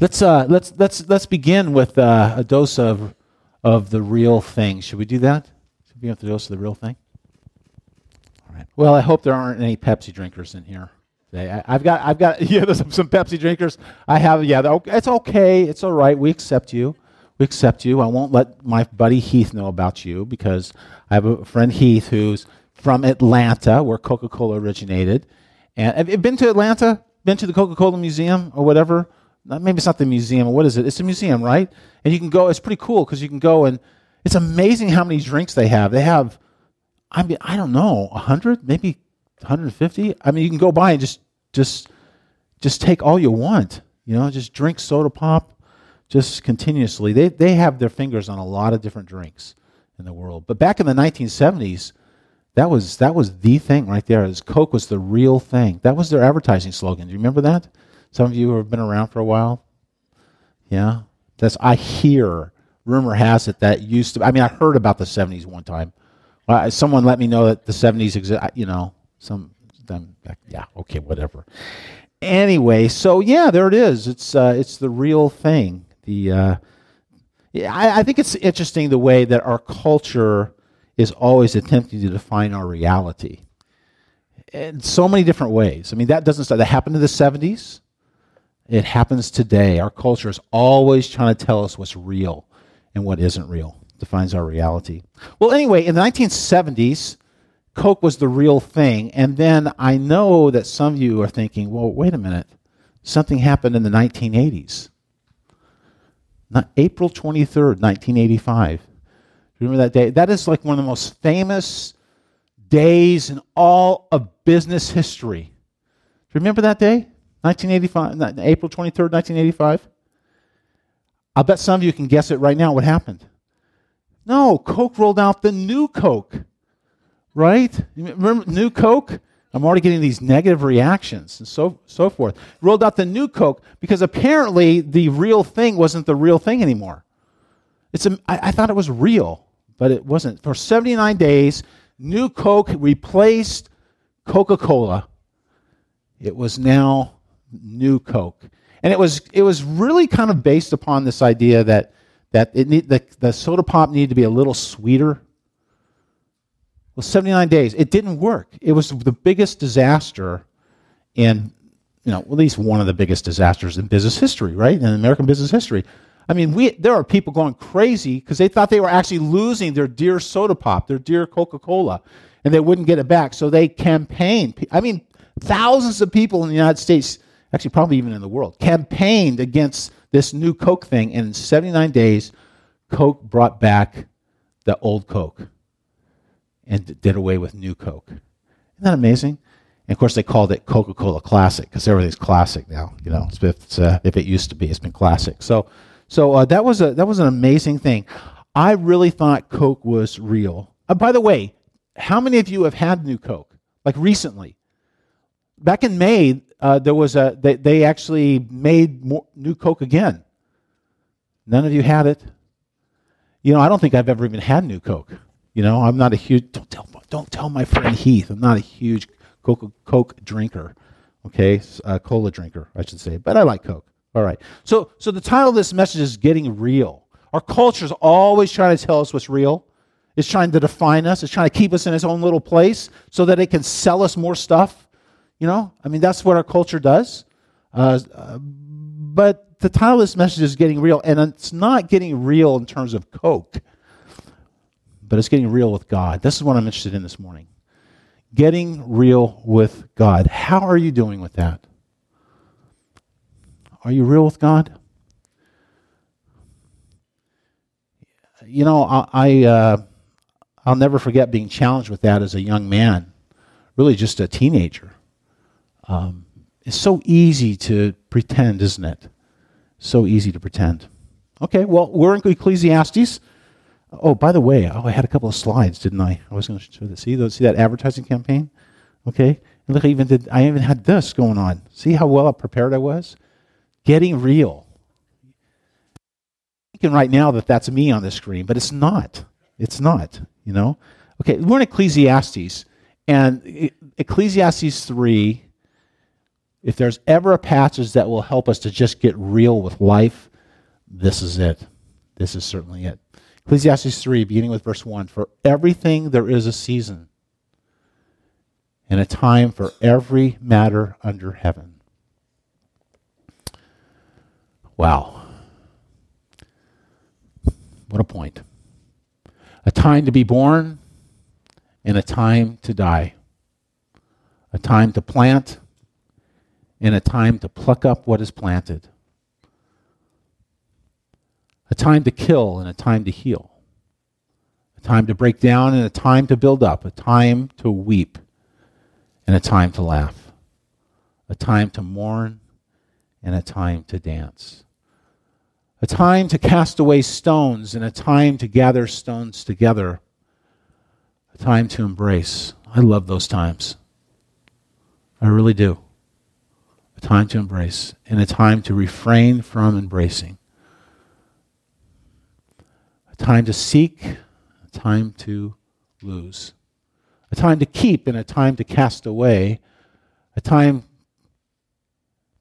Let's uh, let's let's let's begin with uh, a dose of of the real thing. Should we do that? Should we begin with a dose of the real thing? All right. Well, I hope there aren't any Pepsi drinkers in here. Today. I, have got I've got yeah, there's some, Pepsi drinkers. I have yeah. It's okay. It's all right. We accept you. We accept you. I won't let my buddy Heath know about you because I have a friend Heath who's from Atlanta, where Coca-Cola originated. And have you been to Atlanta? Been to the Coca-Cola Museum or whatever? Maybe it's not the museum. What is it? It's a museum, right? And you can go. It's pretty cool because you can go and it's amazing how many drinks they have. They have, I mean, I don't know, hundred, maybe 150. I mean, you can go by and just just just take all you want. You know, just drink soda pop, just continuously. They they have their fingers on a lot of different drinks in the world. But back in the 1970s, that was that was the thing right there. Is Coke was the real thing. That was their advertising slogan. Do you remember that? Some of you have been around for a while. Yeah, that's I hear. Rumor has it that used to. I mean, I heard about the '70s one time. Uh, someone let me know that the '70s exist. You know, some them. Yeah, okay, whatever. Anyway, so yeah, there it is. It's uh, it's the real thing. The uh, I, I think it's interesting the way that our culture is always attempting to define our reality in so many different ways. I mean, that doesn't start. That happened in the '70s. It happens today. Our culture is always trying to tell us what's real and what isn't real, defines our reality. Well, anyway, in the 1970s, Coke was the real thing. And then I know that some of you are thinking, well, wait a minute. Something happened in the 1980s. Not April 23rd, 1985. Remember that day? That is like one of the most famous days in all of business history. Remember that day? 1985, April 23rd, 1985? I'll bet some of you can guess it right now what happened. No, Coke rolled out the new Coke. Right? Remember new Coke? I'm already getting these negative reactions and so so forth. Rolled out the new Coke because apparently the real thing wasn't the real thing anymore. It's a, I, I thought it was real, but it wasn't. For 79 days, new Coke replaced Coca-Cola. It was now new Coke. And it was, it was really kind of based upon this idea that, that it need, the, the soda pop needed to be a little sweeter. Well, 79 days. It didn't work. It was the biggest disaster in, you know, at least one of the biggest disasters in business history, right? In American business history. I mean, we, there are people going crazy because they thought they were actually losing their dear soda pop, their dear Coca Cola, and they wouldn't get it back. So they campaigned. I mean, thousands of people in the United States actually probably even in the world, campaigned against this new Coke thing. And in 79 days, Coke brought back the old Coke and did away with new Coke. Isn't that amazing? And of course, they called it Coca Cola Classic because everything's classic now. You know, if, it's, uh, if it used to be, it's been classic. So, so uh, that was a that was an amazing thing. I really thought Coke was real. Uh, by the way, how many of you have had new Coke like recently? Back in May, uh, there was a they, they actually made more, new Coke again. None of you had it. You know, I don't think I've ever even had new Coke. You know, I'm not a huge don't tell don't tell my friend Heath. I'm not a huge Coke Coke drinker. Okay, uh, cola drinker, I should say, but I like Coke. All right. So so the title of this message is getting real. Our culture is always trying to tell us what's real. It's trying to define us. It's trying to keep us in its own little place so that it can sell us more stuff. You know, I mean, that's what our culture does. Uh, uh, but the title of this message is Getting Real, and it's not getting real in terms of Coke, but it's getting real with God. This is what I'm interested in this morning. Getting real with God. How are you doing with that? Are you real with God? You know, I, I uh, I'll never forget being challenged with that as a young man, really just a teenager. Um, it's so easy to pretend, isn't it? So easy to pretend. Okay, well, we're in Ecclesiastes. Oh, by the way, oh, I had a couple of slides, didn't I? I was going to show that. See, see that advertising campaign? Okay, and look, I even did. I even had this going on. See how well prepared I was? Getting real. I'm thinking right now that that's me on the screen, but it's not. It's not. You know. Okay, we're in Ecclesiastes, and Ecclesiastes three If there's ever a passage that will help us to just get real with life, this is it. This is certainly it. Ecclesiastes 3, beginning with verse 1 For everything there is a season, and a time for every matter under heaven. Wow. What a point. A time to be born and a time to die. A time to plant and a time to pluck up what is planted. A time to kill and a time to heal. A time to break down and a time to build up. A time to weep and a time to laugh. A time to mourn and a time to dance. A time to cast away stones and a time to gather stones together. A time to embrace. I love those times. I really do a time to embrace, and a time to refrain from embracing. A time to seek, a time to lose. A time to keep, and a time to cast away. A time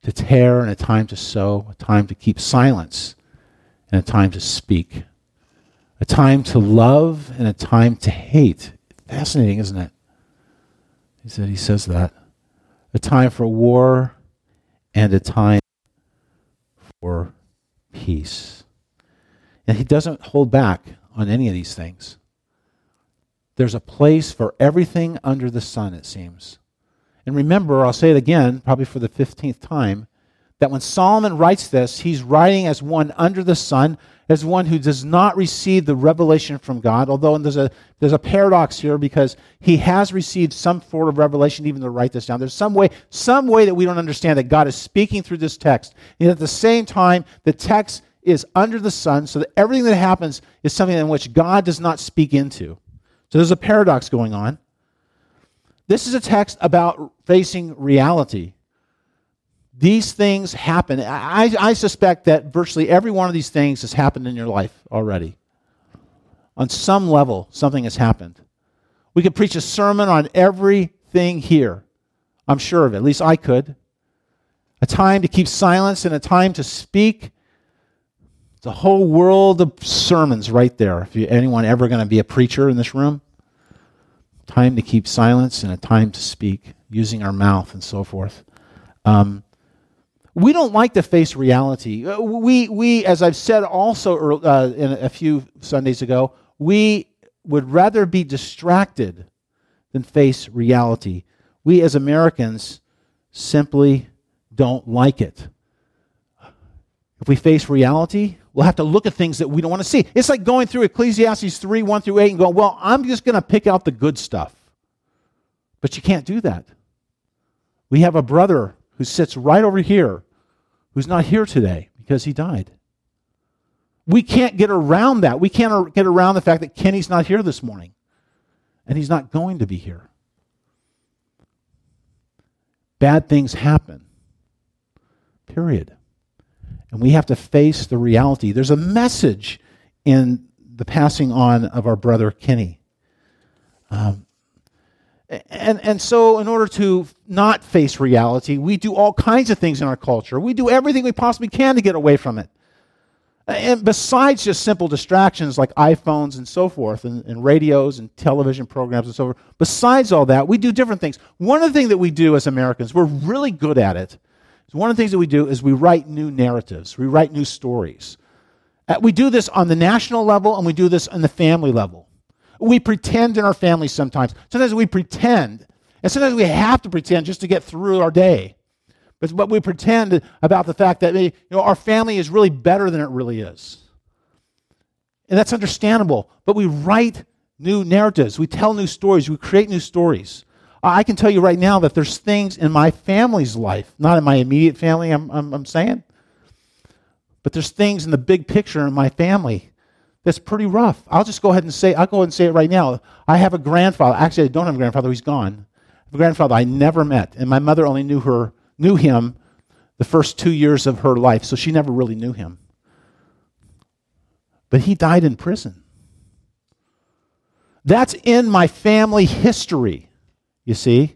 to tear, and a time to sew. A time to keep silence, and a time to speak. A time to love, and a time to hate. Fascinating, isn't it? He said he says that. A time for war and a time for peace. And he doesn't hold back on any of these things. There's a place for everything under the sun, it seems. And remember, I'll say it again, probably for the 15th time, that when Solomon writes this, he's writing as one under the sun, as one who does not receive the revelation from God, although there's a, there's a paradox here because he has received some sort of revelation even to write this down. There's some way, some way that we don't understand that God is speaking through this text. And at the same time, the text is under the sun, so that everything that happens is something in which God does not speak into. So there's a paradox going on. This is a text about facing reality these things happen. I, I suspect that virtually every one of these things has happened in your life already. On some level, something has happened. We could preach a sermon on everything here. I'm sure of it. At least I could. A time to keep silence and a time to speak. It's a whole world of sermons right there. If you, anyone ever going to be a preacher in this room, time to keep silence and a time to speak, using our mouth and so forth. Um, we don't like to face reality. Uh, we, we as I've said also uh, in a few Sundays ago, we would rather be distracted than face reality. We as Americans simply don't like it. If we face reality, we'll have to look at things that we don't want to see. It's like going through Ecclesiastes 3 1 through 8 and going, well, I'm just going to pick out the good stuff. But you can't do that. We have a brother who sits right over here who's not here today because he died. We can't get around that. We can't get around the fact that Kenny's not here this morning, and he's not going to be here. Bad things happen. Period. And we have to face the reality. There's a message in the passing on of our brother Kenny. Um, and, and so, in order to not face reality, we do all kinds of things in our culture. We do everything we possibly can to get away from it. And besides just simple distractions like iPhones and so forth, and, and, radios and television programs and so forth, besides all that, we do different things. One of the things that we do as Americans, we're really good at it. One of the things that we do is we write new narratives, we write new stories. Uh, we do this on the national level and we do this on the family level. We pretend in our families sometimes. Sometimes we pretend. And sometimes we have to pretend just to get through our day. But, but we pretend about the fact that you know, our family is really better than it really is. And that's understandable. But we write new narratives, we tell new stories, we create new stories. I can tell you right now that there's things in my family's life, not in my immediate family, I'm, I'm, I'm saying, but there's things in the big picture in my family that's pretty rough. I'll just go ahead and say, I'll go ahead and say it right now. I have a grandfather. Actually, I don't have a grandfather. He's gone. I have a grandfather I never met, and my mother only knew her, knew him the first two years of her life, so she never really knew him. But he died in prison. That's in my family history, you see.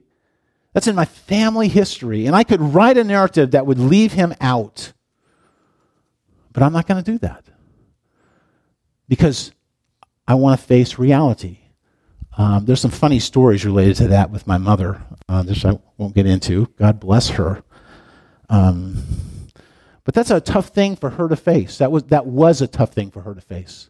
That's in my family history. And I could write a narrative that would leave him out. But I'm not going to do that because I want to face reality. Um, there's some funny stories related to that with my mother. Uh, this I won't get into. God bless her. Um, but that's a tough thing for her to face. That was that was a tough thing for her to face,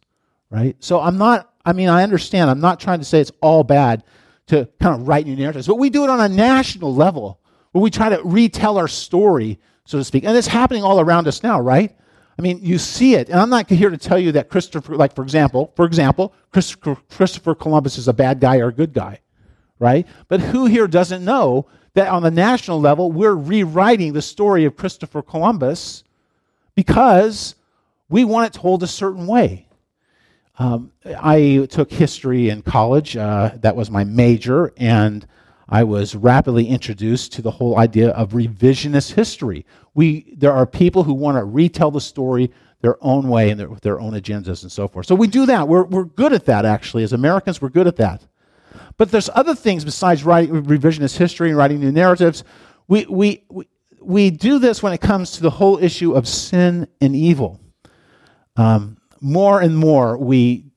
right? So I'm not. I mean, I understand. I'm not trying to say it's all bad to kind of write new narratives, but we do it on a national level where we try to retell our story, so to speak, and it's happening all around us now, right? I mean, you see it, and I'm not here to tell you that Christopher, like for example, for example, Christopher Columbus is a bad guy or a good guy, right? But who here doesn't know that on the national level, we're rewriting the story of Christopher Columbus because we want it told a certain way. Um, I took history in college, uh, that was my major, and I was rapidly introduced to the whole idea of revisionist history. We, there are people who want to retell the story their own way and their, their own agendas and so forth. So we do that. We're, we're good at that, actually. As Americans, we're good at that. But there's other things besides writing revisionist history and writing new narratives. We, we, we, we do this when it comes to the whole issue of sin and evil. Um, more and more, we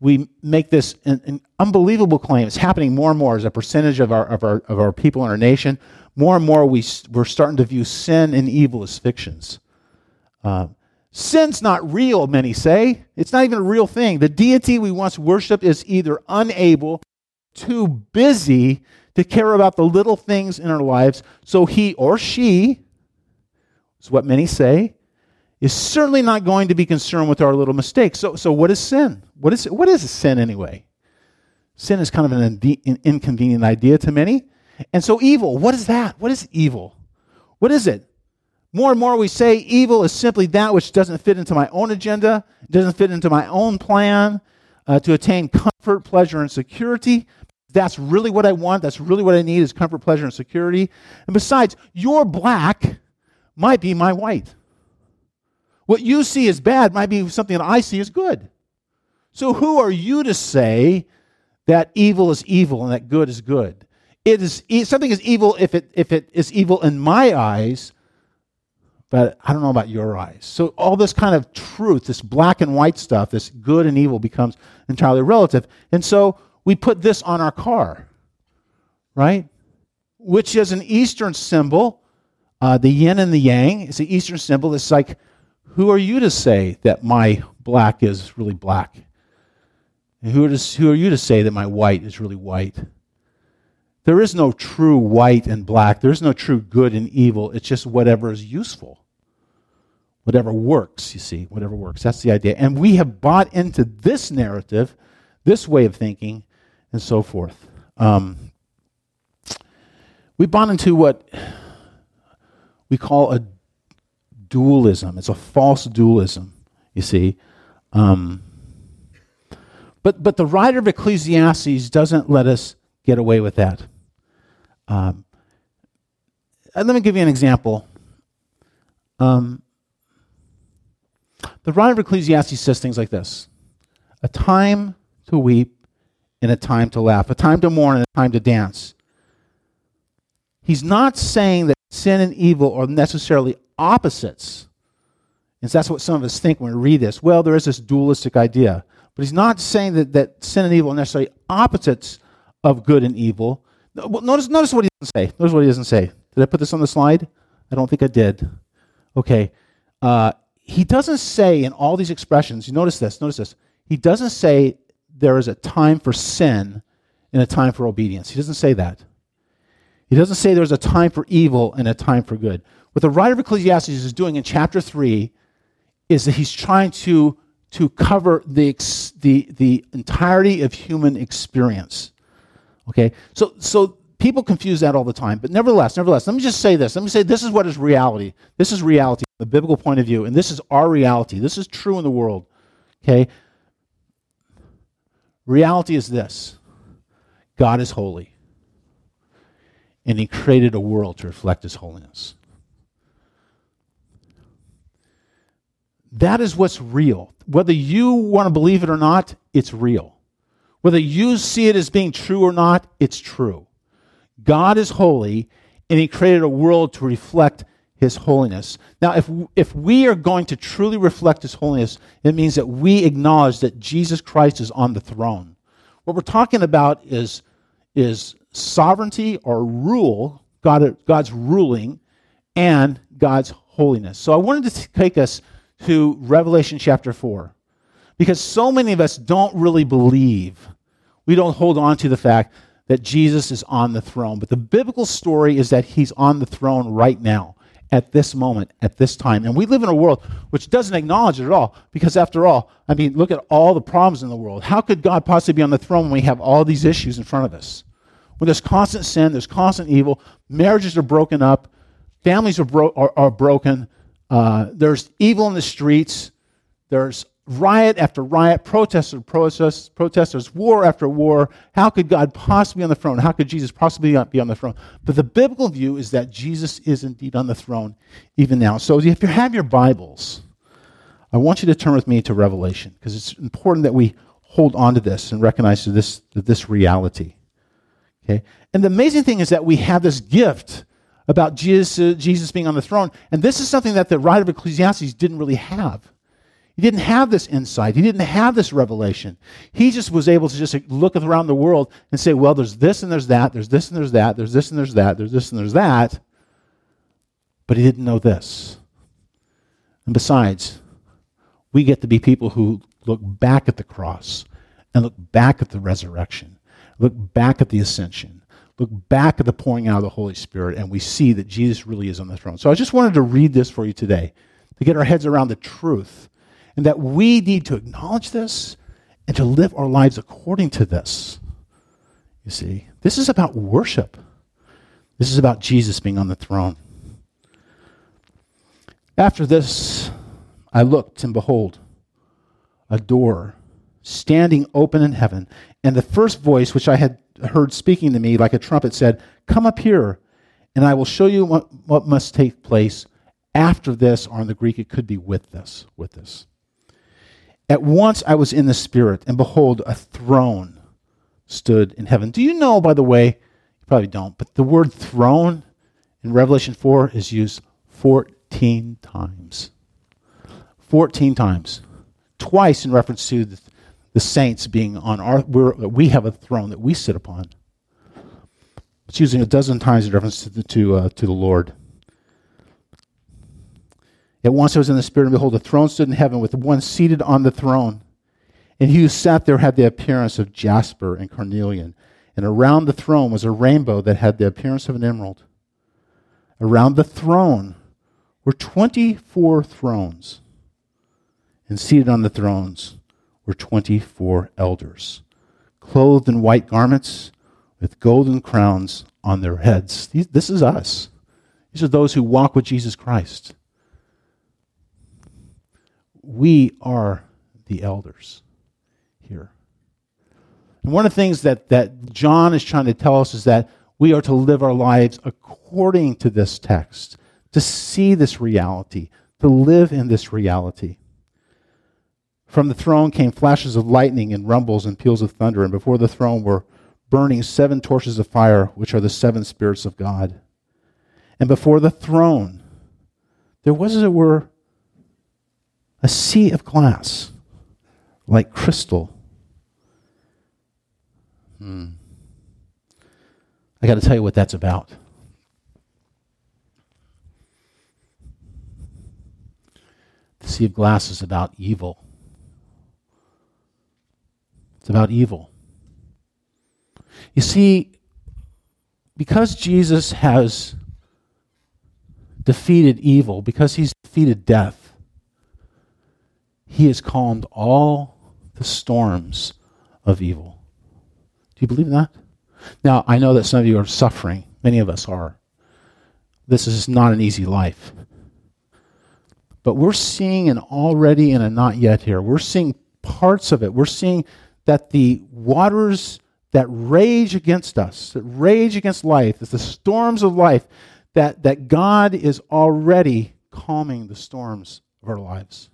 we make this an, an, unbelievable claim. It's happening more and more as a percentage of our, of our, of our people in our nation. More and more, we, we're starting to view sin and evil as fictions. Uh, sin's not real, many say. It's not even a real thing. The deity we once worshiped is either unable, too busy to care about the little things in our lives, so he or she, is what many say, is certainly not going to be concerned with our little mistakes. So, so what is sin? What is, what is sin anyway? Sin is kind of an, inconvenient idea to many. And so, evil, what is that? What is evil? What is it? More and more we say evil is simply that which doesn't fit into my own agenda, doesn't fit into my own plan uh, to attain comfort, pleasure, and security. That's really what I want. That's really what I need is comfort, pleasure, and security. And besides, your black might be my white. What you see as bad might be something that I see as good. So who are you to say that evil is evil and that good is good? It is something is evil if it if it is evil in my eyes, but I don't know about your eyes. So all this kind of truth, this black and white stuff, this good and evil becomes entirely relative. And so we put this on our car, right? Which is an Eastern symbol. Uh, the yin and the yang is the Eastern symbol. It's like who are you to say that my black is really black? And who are, who are you to say that my white is really white? There is no true white and black. There is no true good and evil. It's just whatever is useful. Whatever works, you see, whatever works. That's the idea. And we have bought into this narrative, this way of thinking, and so forth. Um, we bought into what we call a dualism. It's a false dualism, you see. Um, but, but the writer of Ecclesiastes doesn't let us get away with that. Um, let me give you an example. Um, the writer of Ecclesiastes says things like this A time to weep and a time to laugh, a time to mourn and a time to dance. He's not saying that sin and evil are necessarily opposites. And so that's what some of us think when we read this. Well, there is this dualistic idea. But he's not saying that, that sin and evil are necessarily opposites of good and evil. Notice, notice what he doesn't say. Notice what he doesn't say. Did I put this on the slide? I don't think I did. Okay. Uh, he doesn't say in all these expressions, you notice this, notice this. He doesn't say there is a time for sin and a time for obedience. He doesn't say that. He doesn't say there's a time for evil and a time for good. What the writer of Ecclesiastes is doing in chapter 3 is that he's trying to, to cover the, the, the entirety of human experience. Okay? So, so people confuse that all the time. But nevertheless, nevertheless, let me just say this. Let me say this is what is reality. This is reality, the biblical point of view, and this is our reality. This is true in the world. Okay? Reality is this God is holy, and He created a world to reflect His holiness. That is what's real. Whether you want to believe it or not, it's real. Whether you see it as being true or not, it's true. God is holy, and he created a world to reflect his holiness. Now, if, if we are going to truly reflect his holiness, it means that we acknowledge that Jesus Christ is on the throne. What we're talking about is, is sovereignty or rule, God, God's ruling, and God's holiness. So I wanted to take us to Revelation chapter 4 because so many of us don't really believe, we don't hold on to the fact that Jesus is on the throne. But the biblical story is that he's on the throne right now at this moment, at this time. And we live in a world which doesn't acknowledge it at all, because after all, I mean, look at all the problems in the world. How could God possibly be on the throne when we have all these issues in front of us? When there's constant sin, there's constant evil, marriages are broken up, families are, bro- are, are broken, uh, there's evil in the streets, there's riot after riot, protest after protest, protesters, war after war. How could God possibly be on the throne? How could Jesus possibly not be on the throne? But the biblical view is that Jesus is indeed on the throne even now. So if you have your Bibles, I want you to turn with me to Revelation because it's important that we hold on to this and recognize this, this reality. Okay? And the amazing thing is that we have this gift about Jesus, Jesus being on the throne. And this is something that the writer of Ecclesiastes didn't really have. He didn't have this insight. He didn't have this revelation. He just was able to just look around the world and say, well, there's this and there's that, there's this and there's that, there's this and there's that, there's this and there's that. But he didn't know this. And besides, we get to be people who look back at the cross and look back at the resurrection, look back at the ascension, look back at the pouring out of the Holy Spirit, and we see that Jesus really is on the throne. So I just wanted to read this for you today to get our heads around the truth and that we need to acknowledge this and to live our lives according to this. You see, this is about worship. This is about Jesus being on the throne. After this, I looked, and behold, a door standing open in heaven. And the first voice which I had heard speaking to me like a trumpet said, Come up here, and I will show you what, what must take place after this, or in the Greek, it could be with this, with this. At once I was in the Spirit, and behold, a throne stood in heaven. Do you know, by the way, you probably don't, but the word throne in Revelation 4 is used 14 times. 14 times. Twice in reference to the, the saints being on our, we have a throne that we sit upon. It's using a dozen times in reference to the, to, uh, to the Lord. At once I was in the Spirit, and behold, a throne stood in heaven with one seated on the throne. And he who sat there had the appearance of jasper and carnelian. And around the throne was a rainbow that had the appearance of an emerald. Around the throne were 24 thrones. And seated on the thrones were 24 elders, clothed in white garments with golden crowns on their heads. This is us. These are those who walk with Jesus Christ we are the elders here. And one of the things that, that John is trying to tell us is that we are to live our lives according to this text, to see this reality, to live in this reality. From the throne came flashes of lightning and rumbles and peals of thunder, and before the throne were burning seven torches of fire, which are the seven spirits of God. And before the throne, there was, as it were, a sea of glass, like crystal. Hmm. I got to tell you what that's about. The sea of glass is about evil. It's about evil. You see, because Jesus has defeated evil, because he's defeated death, he has calmed all the storms of evil. Do you believe that? Now, I know that some of you are suffering. Many of us are. This is not an easy life. But we're seeing an already and a not yet here. We're seeing parts of it. We're seeing that the waters that rage against us, that rage against life, is the storms of life, that, that God is already calming the storms of our lives.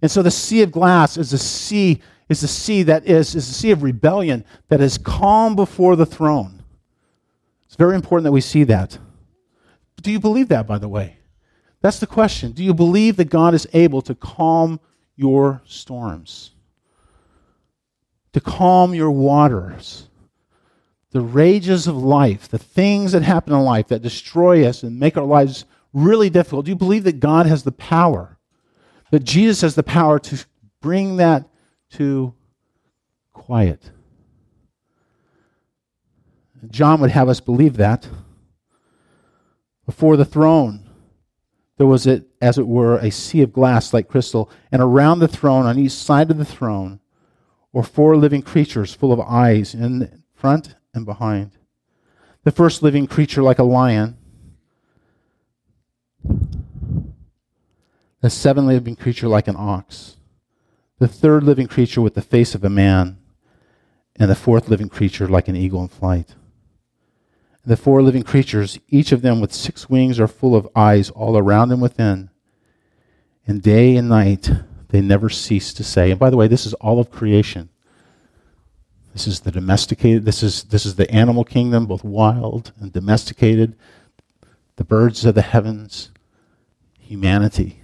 And so the sea of glass is a sea, is a sea that is, is a sea of rebellion that is calm before the throne. It's very important that we see that. Do you believe that, by the way? That's the question. Do you believe that God is able to calm your storms? To calm your waters? The rages of life, the things that happen in life that destroy us and make our lives really difficult. Do you believe that God has the power? That Jesus has the power to bring that to quiet? John would have us believe that. Before the throne, there was, it, as it were, a sea of glass like crystal, and around the throne, on each side of the throne, were four living creatures full of eyes in front and behind. The first living creature like a lion, the seventh living creature like an ox, the third living creature with the face of a man, and the fourth living creature like an eagle in flight. And The four living creatures, each of them with six wings, are full of eyes all around and within. And day and night they never cease to say. And by the way, this is all of creation. This is the domesticated, this is, this is the animal kingdom, both wild and domesticated, the birds of the heavens, humanity.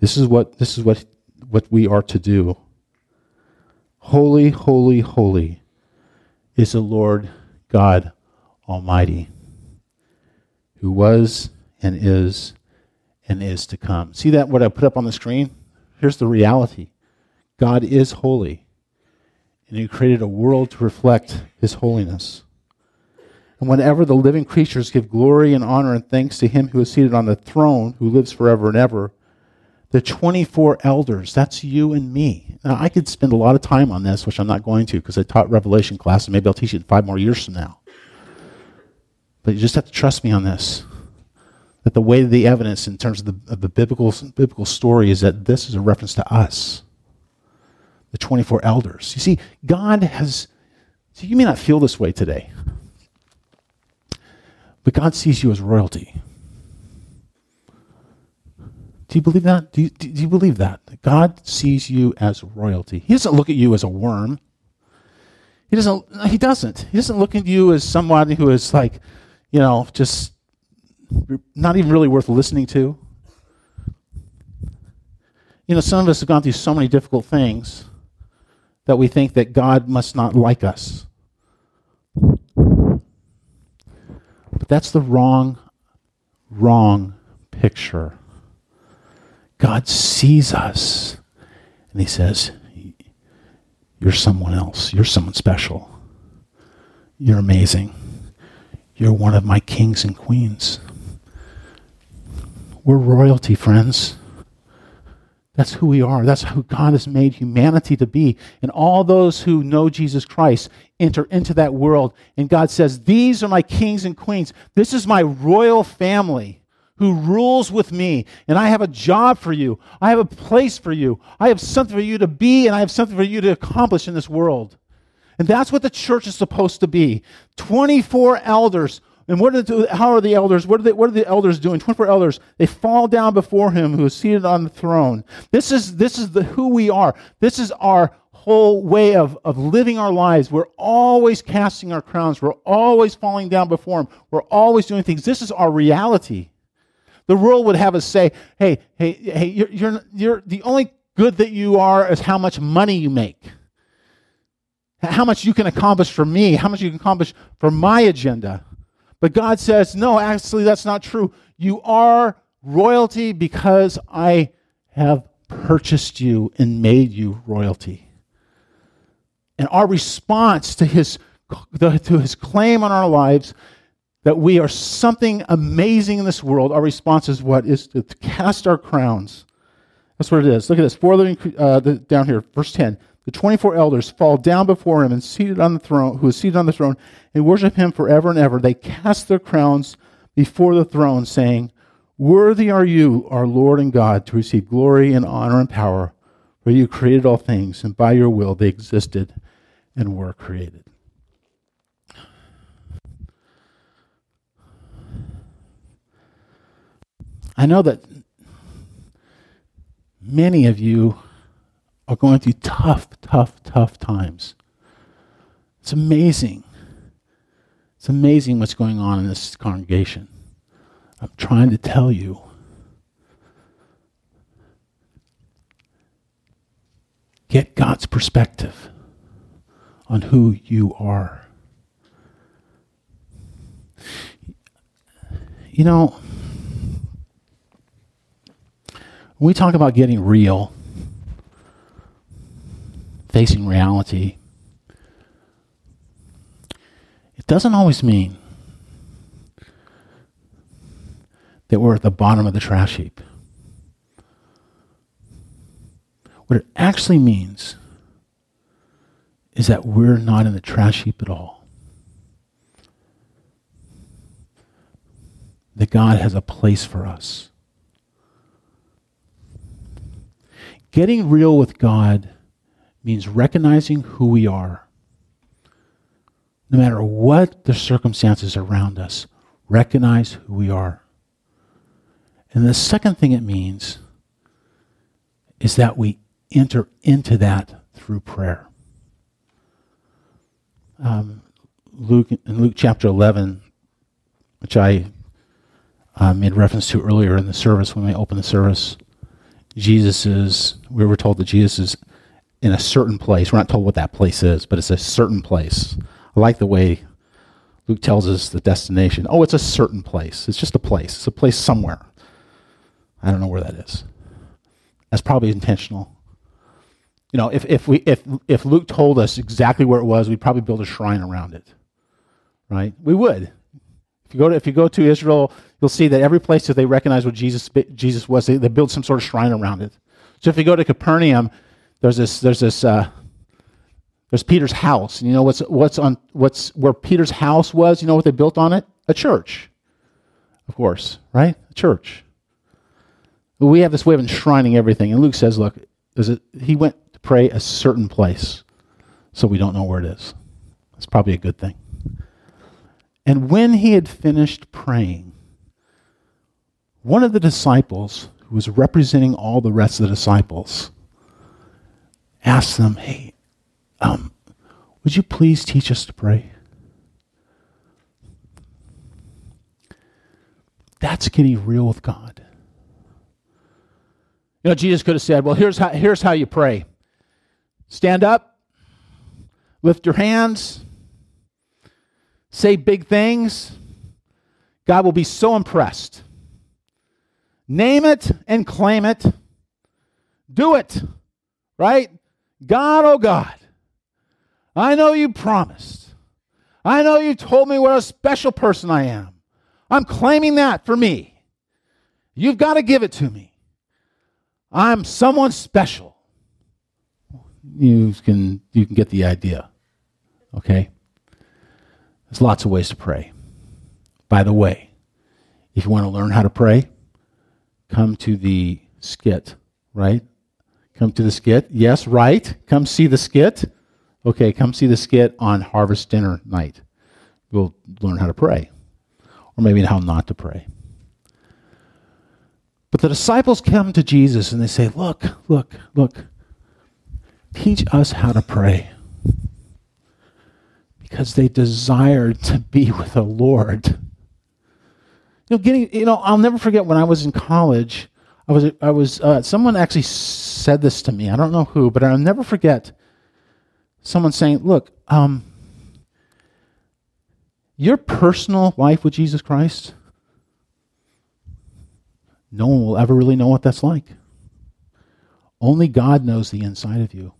This is what, this is what, what we are to do. Holy, holy, holy is the Lord God Almighty, who was and is and is to come. See that what I put up on the screen? Here's the reality God is holy, and He created a world to reflect His holiness. And whenever the living creatures give glory and honor and thanks to Him who is seated on the throne, who lives forever and ever, the 24 elders, that's you and me. Now, I could spend a lot of time on this, which I'm not going to because I taught Revelation class, and maybe I'll teach it five more years from now. But you just have to trust me on this. That the way of the evidence in terms of the, of the biblical, biblical story is that this is a reference to us, the 24 elders. You see, God has, see, you may not feel this way today, but God sees you as royalty. Do you believe that? Do you, do you believe that? God sees you as royalty. He doesn't look at you as a worm. He doesn't. He doesn't. He doesn't look at you as someone who is like, you know, just not even really worth listening to. You know, some of us have gone through so many difficult things that we think that God must not like us. But that's the wrong, wrong picture. God sees us and He says, You're someone else. You're someone special. You're amazing. You're one of my kings and queens. We're royalty, friends. That's who we are. That's who God has made humanity to be. And all those who know Jesus Christ enter into that world. And God says, These are my kings and queens. This is my royal family who rules with me. And I have a job for you. I have a place for you. I have something for you to be, and I have something for you to accomplish in this world. And that's what the church is supposed to be 24 elders. And what are the, how are the elders? What are, they, what are the elders doing? 24 elders. They fall down before him who is seated on the throne. This is, this is the, who we are. This is our whole way of, of living our lives. We're always casting our crowns. We're always falling down before him. We're always doing things. This is our reality. The world would have us say, hey, hey, hey, you're, you're, you're the only good that you are is how much money you make how much you can accomplish for me, how much you can accomplish for my agenda. But God says, no, actually, that's not true. You are royalty because I have purchased you and made you royalty. And our response to his, to his claim on our lives that we are something amazing in this world, our response is what? Is to cast our crowns. That's what it is. Look at this. Four living, uh, down here, verse 10 the 24 elders fall down before him and seated on the throne, who is seated on the throne, and worship him forever and ever. They cast their crowns before the throne, saying, Worthy are you, our Lord and God, to receive glory and honor and power, for you created all things, and by your will they existed and were created. I know that many of you are going through tough, tough, tough times. It's amazing It's amazing what's going on in this congregation. I'm trying to tell you. Get God's perspective on who you are. You know, when we talk about getting real, facing reality, it doesn't always mean that we're at the bottom of the trash heap. What it actually means is that we're not in the trash heap at all. That God has a place for us. Getting real with God means recognizing who we are. No matter what the circumstances around us, recognize who we are. And the second thing it means is that we enter into that through prayer. Um, Luke in Luke chapter 11, which I uh, made reference to earlier in the service when we opened the service, Jesus is, we were told that Jesus is in a certain place. We're not told what that place is, but it's a certain place. I like the way Luke tells us the destination. Oh, it's a certain place. It's just a place. It's a place somewhere. I don't know where that is. That's probably intentional. You know, if, if, we, if, if Luke told us exactly where it was, we'd probably build a shrine around it. Right? We would. If you go to, if you go to Israel, you'll see that every place that they recognize what Jesus, Jesus was, they, they build some sort of shrine around it. So if you go to Capernaum, there's this, there's this, uh, there's Peter's house. And you know what's, what's on, what's where Peter's house was? You know what they built on it? A church. Of course, right? A church. We have this way of enshrining everything. And Luke says, look, is it, he went to pray a certain place, so we don't know where it is. That's probably a good thing. And when he had finished praying, one of the disciples, who was representing all the rest of the disciples, asked them, Hey, um, would you please teach us to pray? That's getting real with God. You know, Jesus could have said, Well, here's how, here's how you pray stand up, lift your hands, say big things. God will be so impressed. Name it and claim it. Do it, right? God, oh God, I know you promised. I know you told me what a special person I am. I'm claiming that for me. You've got to give it to me. I'm someone special. You can, you can get the idea. Okay? There's lots of ways to pray. By the way, if you want to learn how to pray, come to the skit, right? Come to the skit. Yes, right. Come see the skit. Okay, come see the skit on harvest dinner night. We'll learn how to pray, or maybe how not to pray. But the disciples come to Jesus and they say, Look, look, look, teach us how to pray. Because they desired to be with the Lord. You know, getting, you know, I'll never forget when I was in college, I was, I was, uh, someone actually said this to me. I don't know who, but I'll never forget someone saying, Look, um, your personal life with Jesus Christ, no one will ever really know what that's like. Only God knows the inside of you.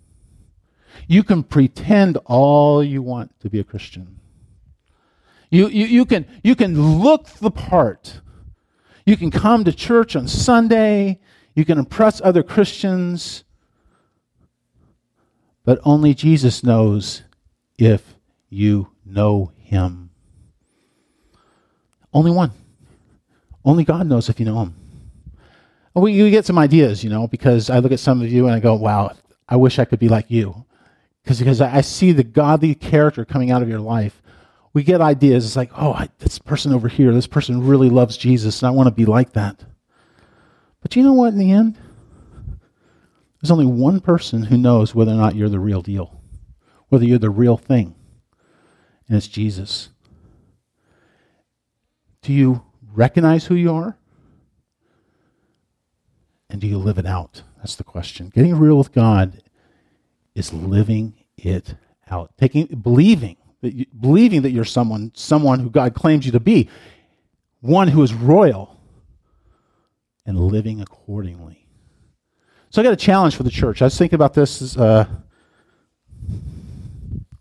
You can pretend all you want to be a Christian. You, you, you, can, you can look the part. You can come to church on Sunday. You can impress other Christians. But only Jesus knows if you know him. Only one. Only God knows if you know him. We, we get some ideas, you know, because I look at some of you and I go, wow, I wish I could be like you. Because because I see the godly character coming out of your life. We get ideas. It's like, oh, I, this person over here, this person really loves Jesus, and I want to be like that. But you know what, in the end? There's only one person who knows whether or not you're the real deal, whether you're the real thing, and it's Jesus. Do you recognize who you are? And do you live it out? That's the question. Getting real with God is living it out. Taking believing that you, believing that you're someone someone who God claims you to be, one who is royal and living accordingly. So I got a challenge for the church. I was thinking about this uh,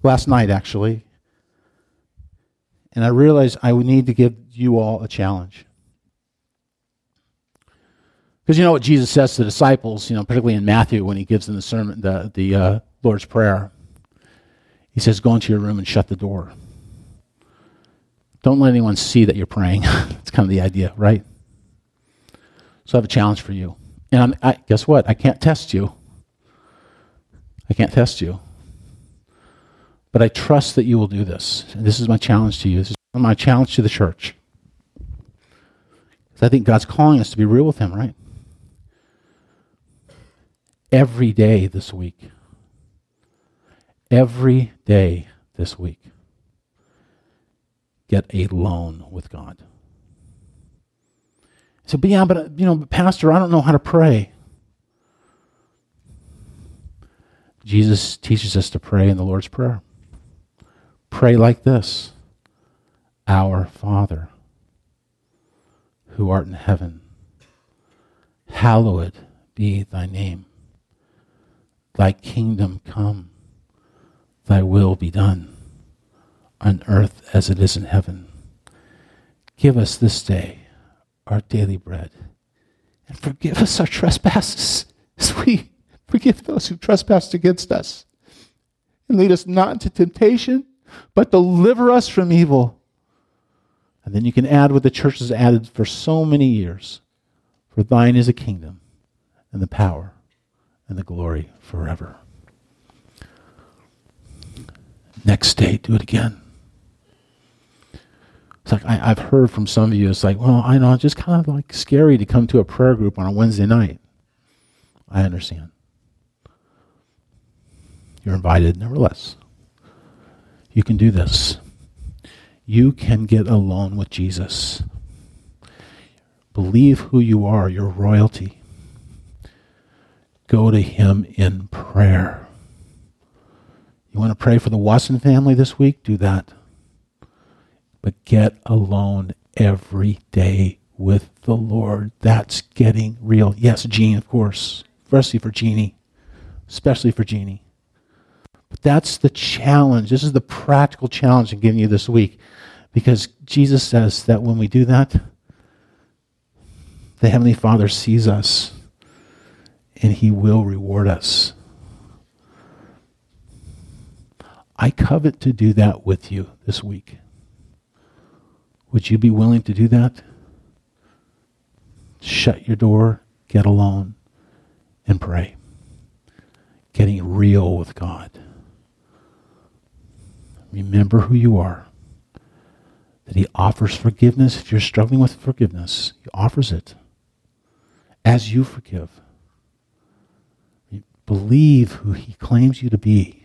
last night actually. And I realized I would need to give you all a challenge. Because you know what Jesus says to the disciples, you know, particularly in Matthew when he gives them the sermon, the, the uh, Lord's Prayer. He says, Go into your room and shut the door. Don't let anyone see that you're praying. That's kind of the idea, right? So I have a challenge for you. And I'm, I, guess what? I can't test you. I can't test you. But I trust that you will do this. And this is my challenge to you. This is my challenge to the church. Because I think God's calling us to be real with Him, right? Every day this week. Every day this week. Get alone with God. So, but yeah, but uh, you know, Pastor, I don't know how to pray. Jesus teaches us to pray in the Lord's Prayer. Pray like this Our Father, who art in heaven, hallowed be thy name. Thy kingdom come, thy will be done, on earth as it is in heaven. Give us this day our daily bread, and forgive us our trespasses, as we forgive those who trespass against us. And lead us not into temptation but deliver us from evil. And then you can add what the church has added for so many years. For thine is a kingdom, and the power, and the glory forever. Next day, do it again. It's like I, have heard from some of you, it's like, well, I know, it's just kind of like scary to come to a prayer group on a Wednesday night. I understand. You're invited, nevertheless you can do this. You can get alone with Jesus. Believe who you are, your royalty. Go to Him in prayer. You want to pray for the Watson family this week? Do that. But get alone every day with the Lord. That's getting real. Yes, Jean, of course. Especially for Jeannie. Especially for Jeannie. But that's the challenge. This is the practical challenge I'm giving you this week. Because Jesus says that when we do that, the Heavenly Father sees us and He will reward us. I covet to do that with you this week. Would you be willing to do that? Shut your door, get alone, and pray. Getting real with God. Remember who you are. That He offers forgiveness. If you're struggling with forgiveness, He offers it as you forgive. Believe who He claims you to be.